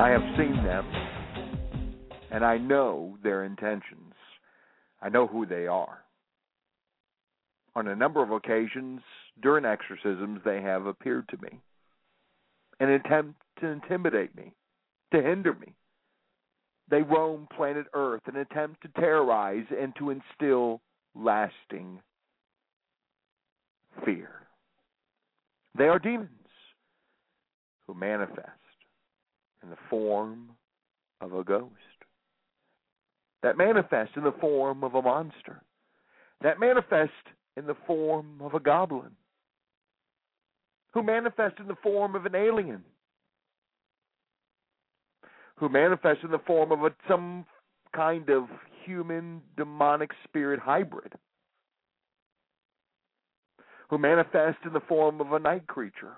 I have seen them, and I know their intentions. I know who they are. On a number of occasions during exorcisms, they have appeared to me in an attempt to intimidate me, to hinder me. They roam planet Earth in an attempt to terrorize and to instill lasting fear. They are demons who manifest in the form of a ghost, that manifests in the form of a monster, that manifests in the form of a goblin, who manifests in the form of an alien, who manifests in the form of a, some kind of human demonic spirit hybrid, who manifests in the form of a night creature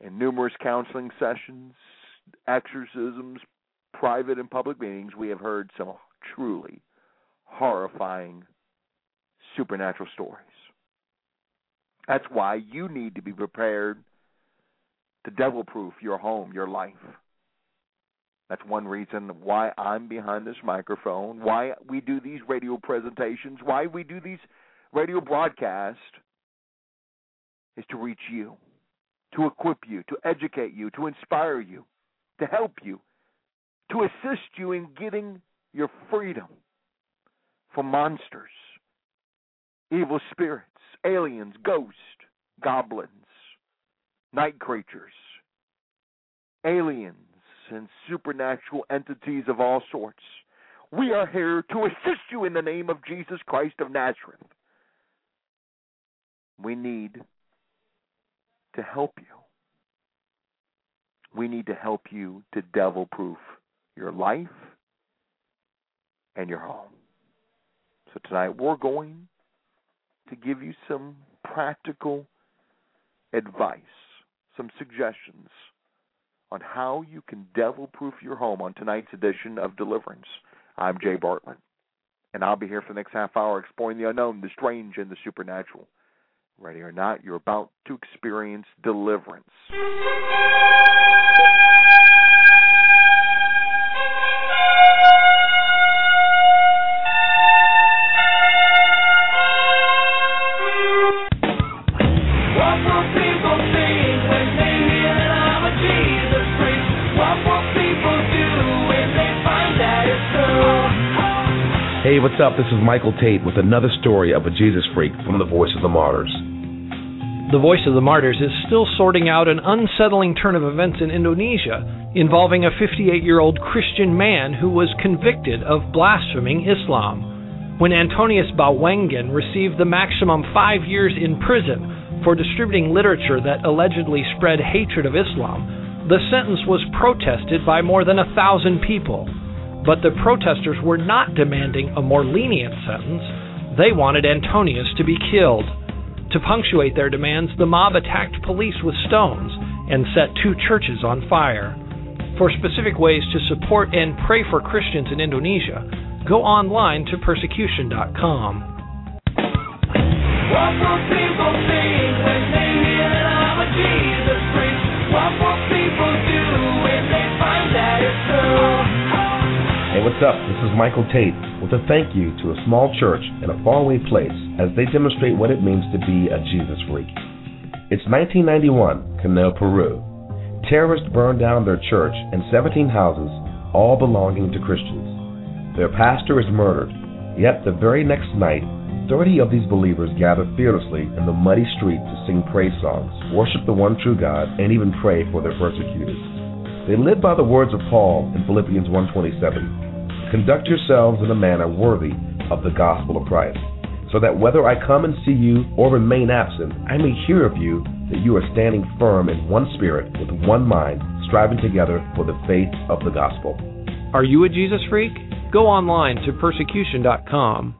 in numerous counseling sessions, exorcisms, private and public meetings, we have heard some truly horrifying supernatural stories. That's why you need to be prepared to devil proof your home, your life. That's one reason why I'm behind this microphone, why we do these radio presentations, why we do these radio broadcasts, is to reach you to equip you, to educate you, to inspire you, to help you, to assist you in getting your freedom from monsters, evil spirits, aliens, ghosts, goblins, night creatures, aliens, and supernatural entities of all sorts. We are here to assist you in the name of Jesus Christ of Nazareth. We need to help you. We need to help you to devil proof your life and your home. So tonight we're going to give you some practical advice, some suggestions on how you can devil proof your home on tonight's edition of Deliverance. I'm Jay Bartlett, and I'll be here for the next half hour exploring the unknown, the strange, and the supernatural. Ready or not, you're about to experience deliverance. Hey, what's up? This is Michael Tate with another story of a Jesus freak from the Voice of the Martyrs. The Voice of the Martyrs is still sorting out an unsettling turn of events in Indonesia involving a 58 year old Christian man who was convicted of blaspheming Islam. When Antonius Bawengan received the maximum five years in prison for distributing literature that allegedly spread hatred of Islam, the sentence was protested by more than a thousand people. But the protesters were not demanding a more lenient sentence, they wanted Antonius to be killed. To punctuate their demands, the mob attacked police with stones and set two churches on fire. For specific ways to support and pray for Christians in Indonesia, go online to persecution.com. What will people think when they hear that I'm a Jesus? What will people do when they find that it's true? What's up? This is Michael Tate with a thank you to a small church in a faraway place as they demonstrate what it means to be a Jesus freak. It's 1991, Canal, Peru. Terrorists burned down their church and 17 houses, all belonging to Christians. Their pastor is murdered, yet the very next night, 30 of these believers gather fearlessly in the muddy street to sing praise songs, worship the one true God, and even pray for their persecutors. They live by the words of Paul in Philippians 1:27. Conduct yourselves in a manner worthy of the gospel of Christ, so that whether I come and see you or remain absent, I may hear of you that you are standing firm in one spirit, with one mind, striving together for the faith of the gospel. Are you a Jesus freak? Go online to persecution.com.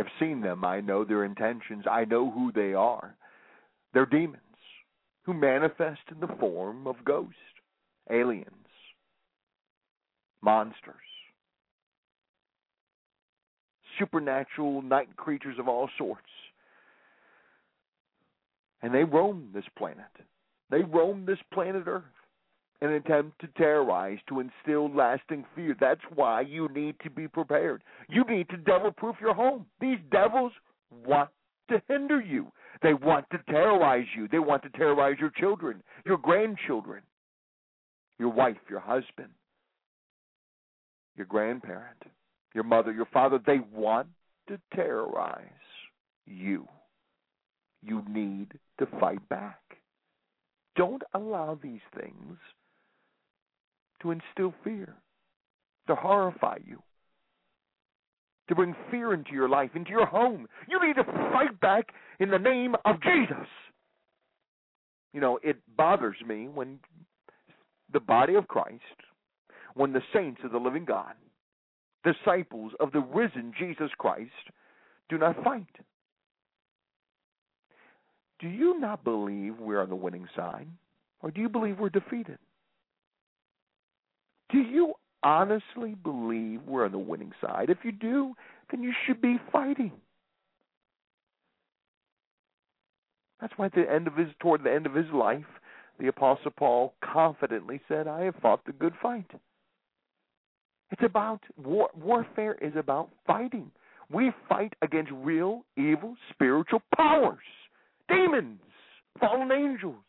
have seen them. I know their intentions. I know who they are. They're demons who manifest in the form of ghosts, aliens, monsters, supernatural night creatures of all sorts. And they roam this planet. They roam this planet Earth an attempt to terrorize, to instill lasting fear. That's why you need to be prepared. You need to devil proof your home. These devils want to hinder you. They want to terrorize you. They want to terrorize your children, your grandchildren, your wife, your husband, your grandparent, your mother, your father. They want to terrorize you. You need to fight back. Don't allow these things to instill fear, to horrify you, to bring fear into your life, into your home. You need to fight back in the name of Jesus. You know, it bothers me when the body of Christ, when the saints of the living God, disciples of the risen Jesus Christ, do not fight. Do you not believe we're on the winning side? Or do you believe we're defeated? Do you honestly believe we're on the winning side? If you do, then you should be fighting. That's why at the end of his toward the end of his life, the apostle Paul confidently said, "I have fought the good fight." It's about war, warfare is about fighting. We fight against real evil spiritual powers, demons, fallen angels,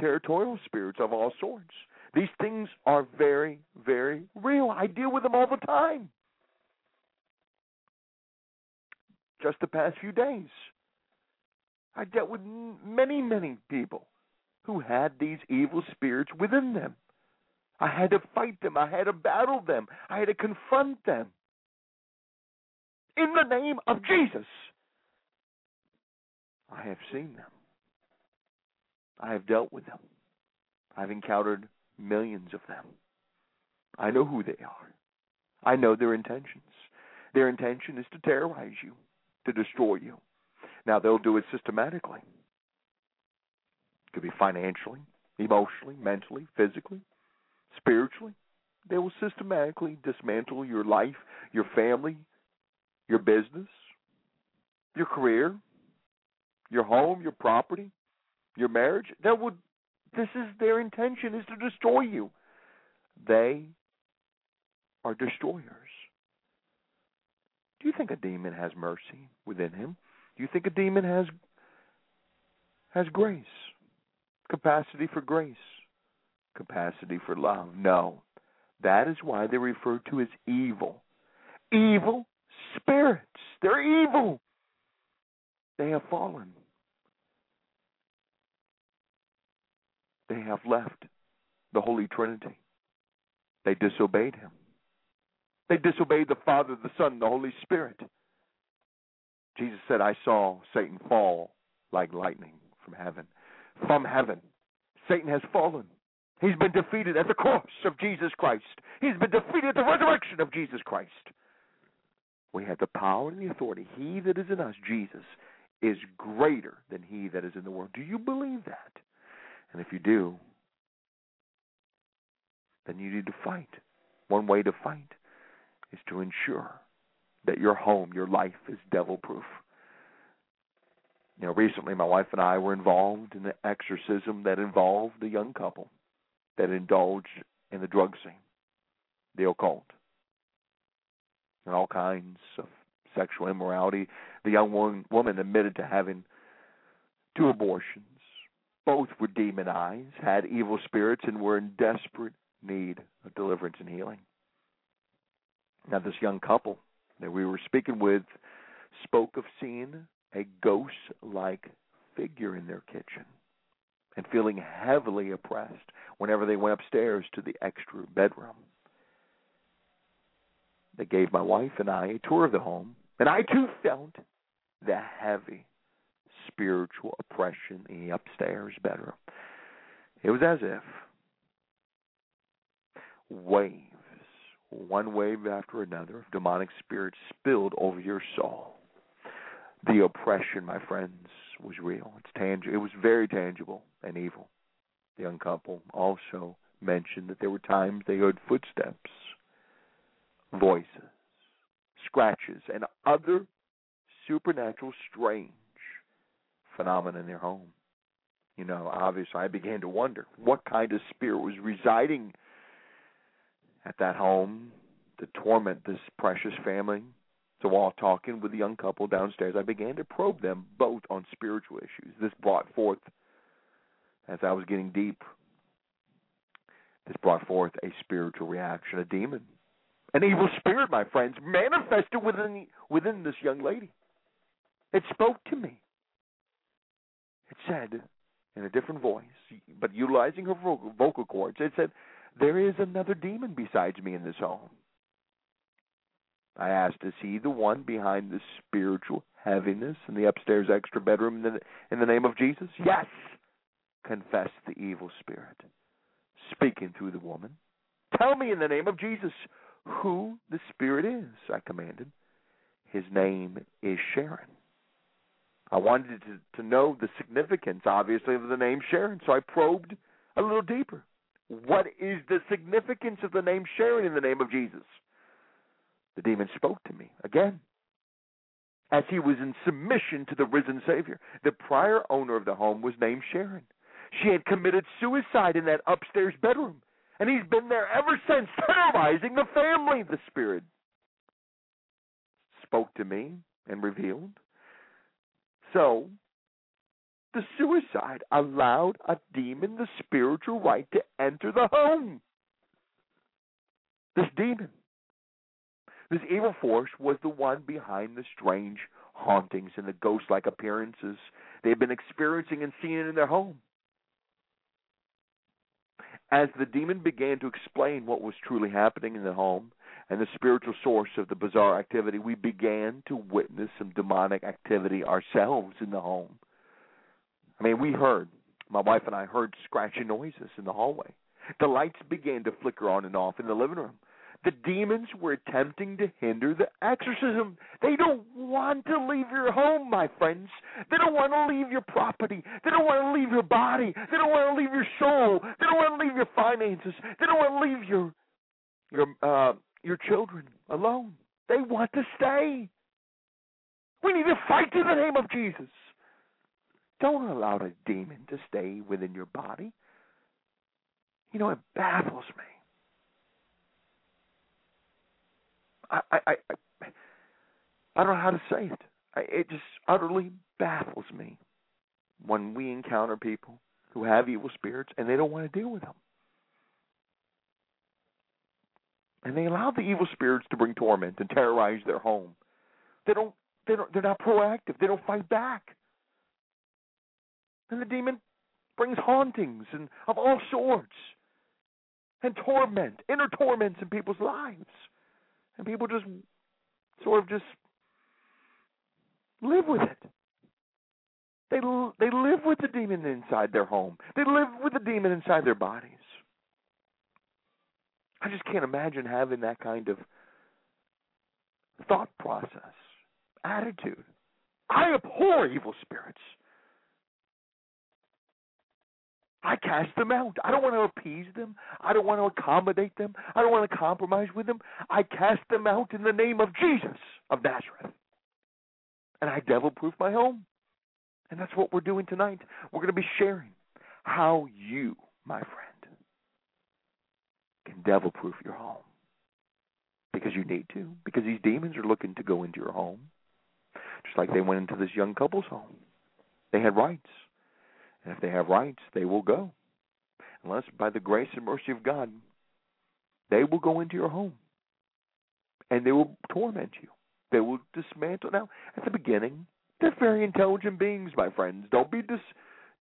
territorial spirits of all sorts. These things are very, very real. I deal with them all the time. Just the past few days, I dealt with many, many people who had these evil spirits within them. I had to fight them. I had to battle them. I had to confront them. In the name of Jesus, I have seen them. I have dealt with them. I've encountered millions of them. I know who they are. I know their intentions. Their intention is to terrorize you, to destroy you. Now, they'll do it systematically. It could be financially, emotionally, mentally, physically, spiritually. They will systematically dismantle your life, your family, your business, your career, your home, your property, your marriage. That would this is their intention is to destroy you. They are destroyers. Do you think a demon has mercy within him? Do you think a demon has has grace? Capacity for grace? Capacity for love? No. That is why they're referred to as evil. Evil spirits. They're evil. They have fallen. They have left the Holy Trinity. They disobeyed Him. They disobeyed the Father, the Son, the Holy Spirit. Jesus said, I saw Satan fall like lightning from heaven. From heaven. Satan has fallen. He's been defeated at the cross of Jesus Christ. He's been defeated at the resurrection of Jesus Christ. We have the power and the authority. He that is in us, Jesus, is greater than he that is in the world. Do you believe that? And if you do, then you need to fight. One way to fight is to ensure that your home, your life is devil proof. You know, recently my wife and I were involved in an exorcism that involved a young couple that indulged in the drug scene, the occult, and all kinds of sexual immorality. The young woman, woman admitted to having two abortions. Both were demonized, had evil spirits, and were in desperate need of deliverance and healing. Now, this young couple that we were speaking with spoke of seeing a ghost like figure in their kitchen and feeling heavily oppressed whenever they went upstairs to the extra bedroom. They gave my wife and I a tour of the home, and I too felt the heavy spiritual oppression in the upstairs bedroom. It was as if waves, one wave after another, of demonic spirits spilled over your soul. The oppression, my friends, was real. It's tangible. It was very tangible and evil. The young couple also mentioned that there were times they heard footsteps, voices, scratches, and other supernatural, strange phenomena in their home. You know, obviously, I began to wonder what kind of spirit was residing at that home to torment this precious family. So while talking with the young couple downstairs, I began to probe them both on spiritual issues. This brought forth, as I was getting deep, this brought forth a spiritual reaction, a demon. An evil spirit, my friends, manifested within within this young lady. It spoke to me. It said, in a different voice, but utilizing her vocal, cords, it said, There is another demon besides me in this home. I asked, Is he the one behind the spiritual heaviness in the upstairs extra bedroom in the, in the name of Jesus? Yes, confessed the evil spirit, speaking through the woman. Tell me in the name of Jesus who the spirit is, I commanded. His name is Sharon. I wanted to, to know the significance, obviously, of the name Sharon, so I probed a little deeper. What is the significance of the name Sharon in the name of Jesus? The demon spoke to me again as he was in submission to the risen Savior. The prior owner of the home was named Sharon. She had committed suicide in that upstairs bedroom, and he's been there ever since, terrorizing the family. The Spirit spoke to me and revealed so, the suicide allowed a demon the spiritual right to enter the home. This demon, this evil force, was the one behind the strange hauntings and the ghost like appearances they had been experiencing and seeing in their home. As the demon began to explain what was truly happening in the home, and the spiritual source of the bizarre activity, we began to witness some demonic activity ourselves in the home. I mean, we heard, my wife and I heard scratching noises in the hallway. The lights began to flicker on and off in the living room. The demons were attempting to hinder the exorcism. They don't want to leave your home, my friends. They don't want to leave your property. They don't want to leave your body. They don't want to leave your soul. They don't want to leave your finances. They don't want to leave your your uh, your children alone. They want to stay. We need to fight in the name of Jesus. Don't allow a demon to stay within your body. You know, it baffles me. I, I, I, I don't know how to say it. It just utterly baffles me when we encounter people who have evil spirits and they don't want to deal with them. And they allow the evil spirits to bring torment and terrorize their home. They don't they don't they're not proactive. They don't fight back. And the demon brings hauntings and of all sorts and torment, inner torments in people's lives. And people just sort of just live with it. They they live with the demon inside their home. They live with the demon inside their bodies. I just can't imagine having that kind of thought process, attitude. I abhor evil spirits. I cast them out. I don't want to appease them. I don't want to accommodate them. I don't want to compromise with them. I cast them out in the name of Jesus of Nazareth. And I devil proof my home. And that's what we're doing tonight. We're going to be sharing how you, my friend, can devil proof your home. Because you need to. Because these demons are looking to go into your home. Just like they went into this young couple's home. They had rights. And if they have rights, they will go. Unless by the grace and mercy of God, they will go into your home. And they will torment you. They will dismantle. Now, at the beginning, they're very intelligent beings, my friends. Don't be dis,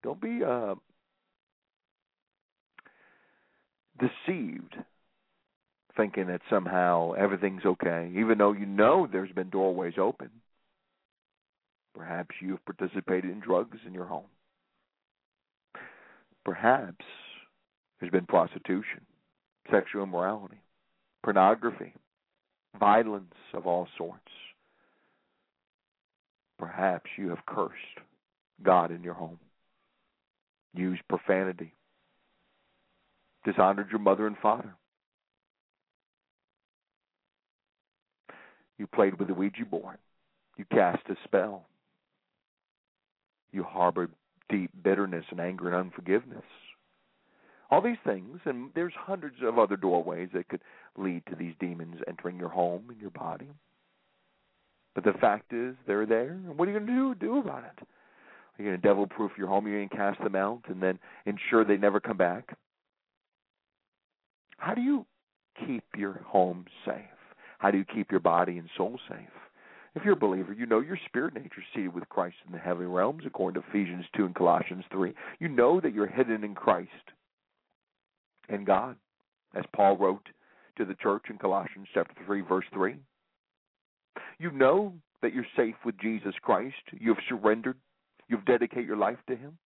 don't be uh, deceived, thinking that somehow everything's okay, even though you know there's been doorways open. Perhaps you've participated in drugs in your home. Perhaps there's been prostitution, sexual immorality, pornography, violence of all sorts. Perhaps you have cursed God in your home, used profanity, dishonored your mother and father. You played with the Ouija board. You cast a spell. You harbored deep bitterness and anger and unforgiveness. All these things, and there's hundreds of other doorways that could lead to these demons entering your home and your body. But the fact is, they're there, and what are you going to do, do about it? Are you going to devil proof your home? Are you going to cast them out and then ensure they never come back? How do you keep your home safe? How do you keep your body and soul safe? If you're a believer, you know your spirit nature is seated with Christ in the heavenly realms, according to Ephesians 2 and Colossians 3. You know that you're hidden in Christ and God, as Paul wrote to the church in Colossians chapter 3, verse 3. You know that you're safe with Jesus Christ. You've surrendered. You've dedicated your life to Him.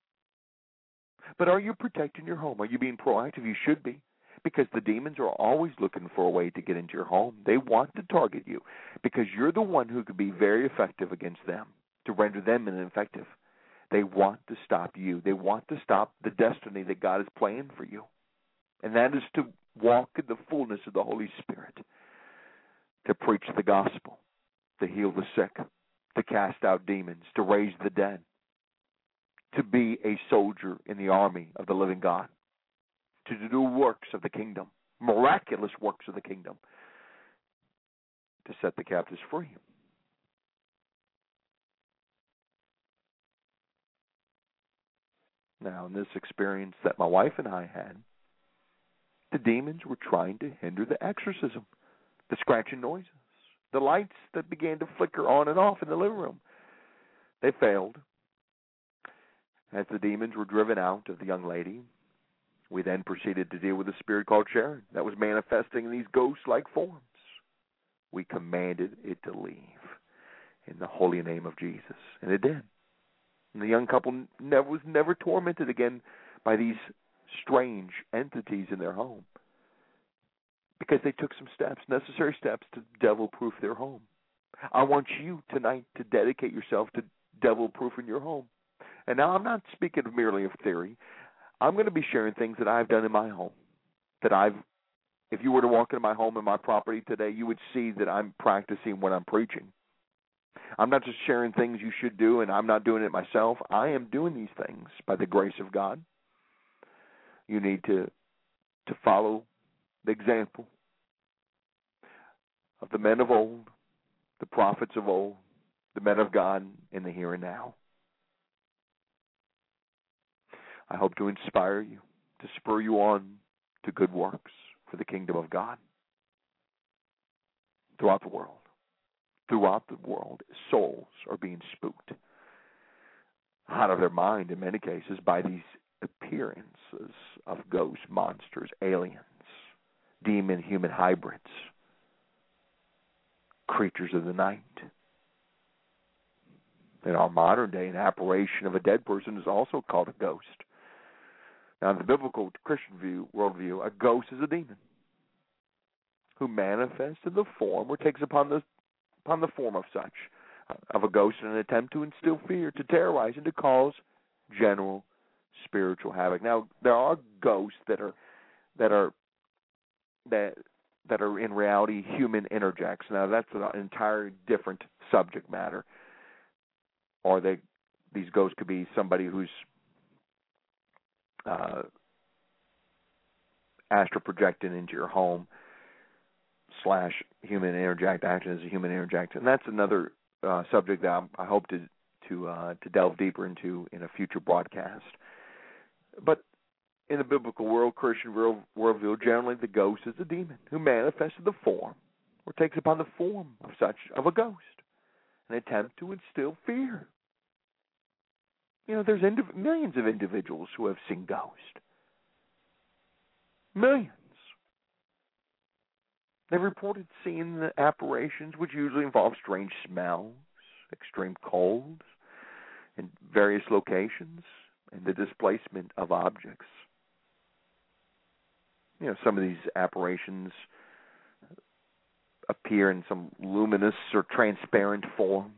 But are you protecting your home? Are you being proactive? You should be because the demons are always looking for a way to get into your home. They want to target you because you're the one who could be very effective against them to render them ineffective. They want to stop you. They want to stop the destiny that God is planned for you. And that is to walk in the fullness of the Holy Spirit, to preach the gospel, to heal the sick, to cast out demons, to raise the dead, to be a soldier in the army of the living God to do works of the kingdom, miraculous works of the kingdom, to set the captives free. Now, in this experience that my wife and I had, the demons were trying to hinder the exorcism, the scratching noises, the lights that began to flicker on and off in the living room. They failed. As the demons were driven out of the young lady, we then proceeded to deal with a spirit called Sharon that was manifesting in these ghost like forms. We commanded it to leave in the holy name of Jesus, and it did. And the young couple never was never tormented again by these strange entities in their home because they took some steps, necessary steps to devil proof their home. I want you tonight to dedicate yourself to devil proofing your home. And now I'm not speaking merely of theory. I'm going to be sharing things that I've done in my home. That I've, if you were to walk into my home and my property today, you would see that I'm practicing what I'm preaching. I'm not just sharing things you should do and I'm not doing it myself. I am doing these things by the grace of God. You need to to follow the example of the men of old, the prophets of old, the men of God in the here and now. I hope to inspire you, to spur you on to good works for the kingdom of God throughout the world. Throughout the world, souls are being spooked out of their mind in many cases by these appearances of ghosts, monsters, aliens, demon human hybrids, creatures of the night. In our modern day, an apparition of a dead person is also called a ghost. Now, in the biblical Christian view, worldview, a ghost is a demon who manifests in the form or takes upon the upon the form of such of a ghost in an attempt to instill fear, to terrorize, and to cause general spiritual havoc. Now there are ghosts that are that are that that are in reality human interjects. Now that's an entirely different subject matter. Or they these ghosts could be somebody who's uh, astral projecting into your home slash human interject acting as a human interject, and that's another uh, subject that I'm, I hope to to uh, to delve deeper into in a future broadcast. But in the biblical world, Christian world, worldview, generally the ghost is a demon who manifests the form or takes upon the form of such of a ghost, an attempt to instill fear. You know, there's indiv- millions of individuals who have seen ghosts. Millions. They've reported seeing the apparitions, which usually involve strange smells, extreme colds, in various locations, and the displacement of objects. You know, some of these apparitions appear in some luminous or transparent form.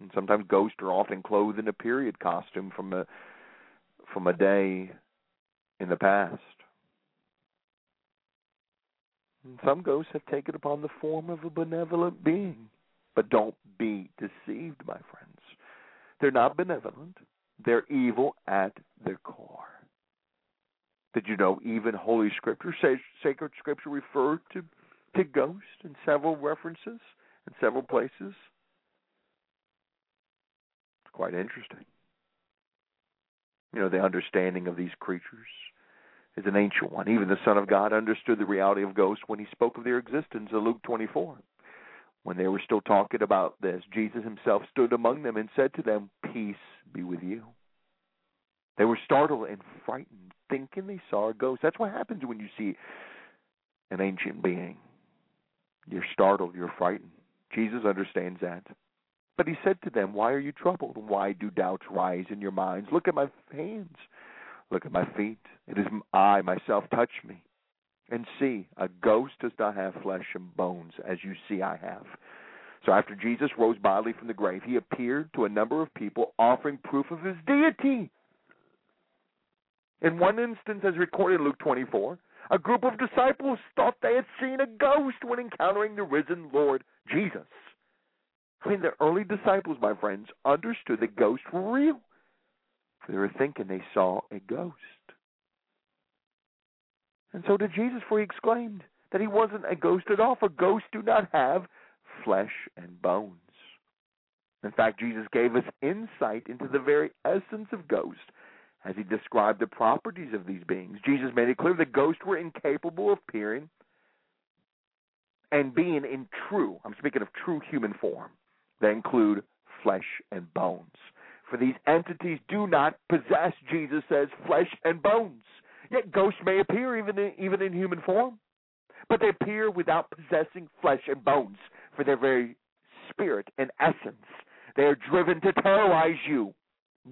And sometimes ghosts are often clothed in a period costume from a from a day in the past. And some ghosts have taken upon the form of a benevolent being. But don't be deceived, my friends. They're not benevolent. They're evil at their core. Did you know even Holy Scripture, sacred Scripture, referred to to ghosts in several references in several places? Quite interesting. You know, the understanding of these creatures is an ancient one. Even the Son of God understood the reality of ghosts when he spoke of their existence in Luke 24. When they were still talking about this, Jesus himself stood among them and said to them, Peace be with you. They were startled and frightened, thinking they saw a ghost. That's what happens when you see an ancient being. You're startled, you're frightened. Jesus understands that. But he said to them, Why are you troubled? Why do doubts rise in your minds? Look at my hands. Look at my feet. It is I myself touch me. And see, a ghost does not have flesh and bones, as you see I have. So after Jesus rose bodily from the grave, he appeared to a number of people, offering proof of his deity. In one instance, as recorded in Luke 24, a group of disciples thought they had seen a ghost when encountering the risen Lord Jesus. I mean, the early disciples, my friends, understood that ghosts were real. They were thinking they saw a ghost. And so did Jesus, for he exclaimed that he wasn't a ghost at all, for ghosts do not have flesh and bones. In fact, Jesus gave us insight into the very essence of ghosts as he described the properties of these beings. Jesus made it clear that ghosts were incapable of appearing and being in true, I'm speaking of true human form, that include flesh and bones. For these entities do not possess, Jesus says, flesh and bones. Yet ghosts may appear even in, even in human form, but they appear without possessing flesh and bones. For their very spirit and essence, they are driven to terrorize you.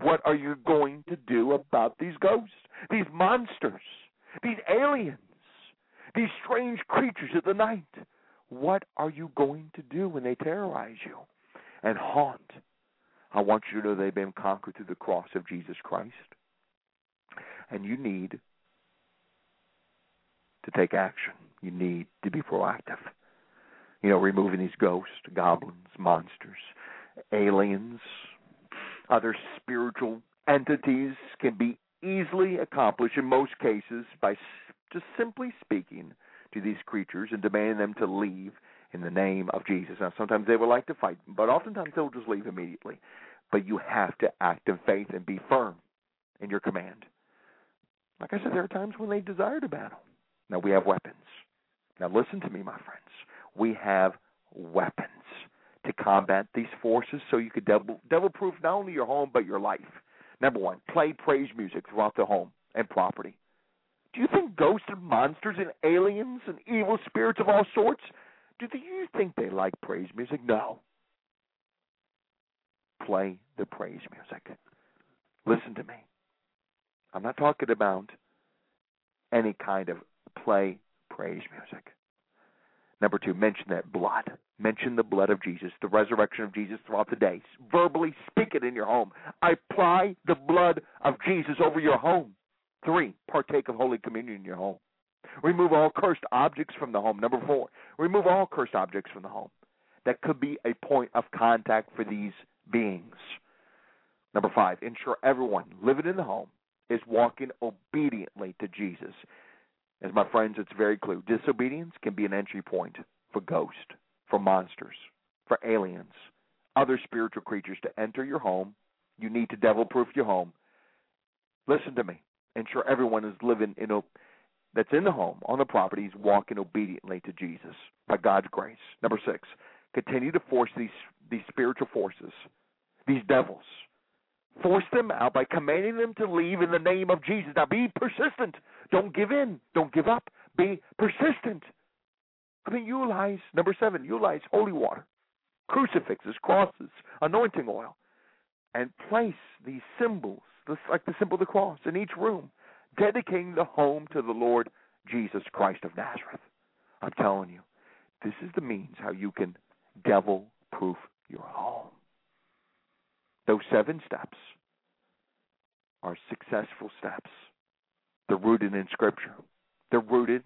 What are you going to do about these ghosts, these monsters, these aliens, these strange creatures of the night? What are you going to do when they terrorize you and haunt I want you to know they've been conquered through the cross of Jesus Christ. And you need to take action. You need to be proactive. You know, removing these ghosts, goblins, monsters, aliens, other spiritual entities can be easily accomplished in most cases by just simply speaking to these creatures and demanding them to leave in the name of Jesus. Now, sometimes they would like to fight, but oftentimes they'll just leave immediately. But you have to act in faith and be firm in your command. Like I said, there are times when they desire to battle. Now, we have weapons. Now, listen to me, my friends. We have weapons to combat these forces so you could devil, devil proof not only your home, but your life. Number one, play praise music throughout the home and property. Do you think ghosts and monsters and aliens and evil spirits of all sorts do you think they like praise music? No. Play the praise music. Listen to me. I'm not talking about any kind of play praise music. Number two, mention that blood. Mention the blood of Jesus, the resurrection of Jesus throughout the day. Verbally speak it in your home. I Apply the blood of Jesus over your home. Three, partake of Holy Communion in your home. Remove all cursed objects from the home. Number four, remove all cursed objects from the home. That could be a point of contact for these beings. Number five, ensure everyone living in the home is walking obediently to Jesus. As my friends, it's very clear. Disobedience can be an entry point for ghosts, for monsters, for aliens, other spiritual creatures to enter your home. You need to devil proof your home. Listen to me. Ensure everyone is living in a that's in the home, on the property, is walking obediently to Jesus by God's grace. Number six, continue to force these these spiritual forces, these devils, Force them out by commanding them to leave in the name of Jesus. Now be persistent. Don't give in. Don't give up. Be persistent. I mean, utilize, number seven, utilize holy water, crucifixes, crosses, anointing oil, and place these symbols, like the symbol of the cross, in each room, dedicating the home to the Lord Jesus Christ of Nazareth. I'm telling you, this is the means how you can devil proof your home. Those seven steps are successful steps. They're rooted in Scripture. They're rooted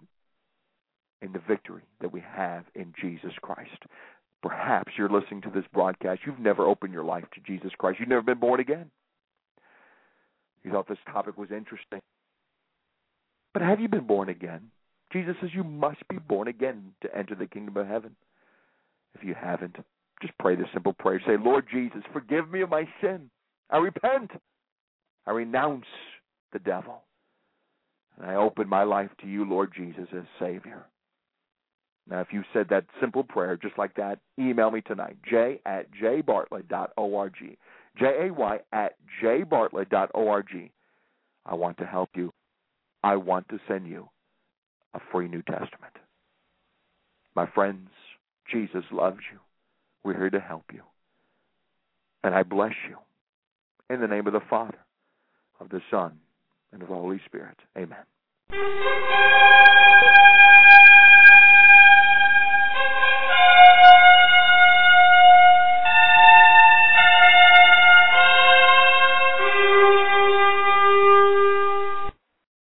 in the victory that we have in Jesus Christ. Perhaps you're listening to this broadcast. You've never opened your life to Jesus Christ. You've never been born again. You thought this topic was interesting. But have you been born again? Jesus says you must be born again to enter the kingdom of heaven. If you haven't, just pray this simple prayer. Say, Lord Jesus, forgive me of my sin. I repent. I renounce the devil. And I open my life to you, Lord Jesus, as Savior. Now, if you said that simple prayer just like that, email me tonight, j at jbartlett.org. J-A-Y at jbartlett.org. I want to help you. I want to send you a free New Testament. My friends, Jesus loves you. We're here to help you. And I bless you. In the name of the Father, of the Son, and of the Holy Spirit. Amen.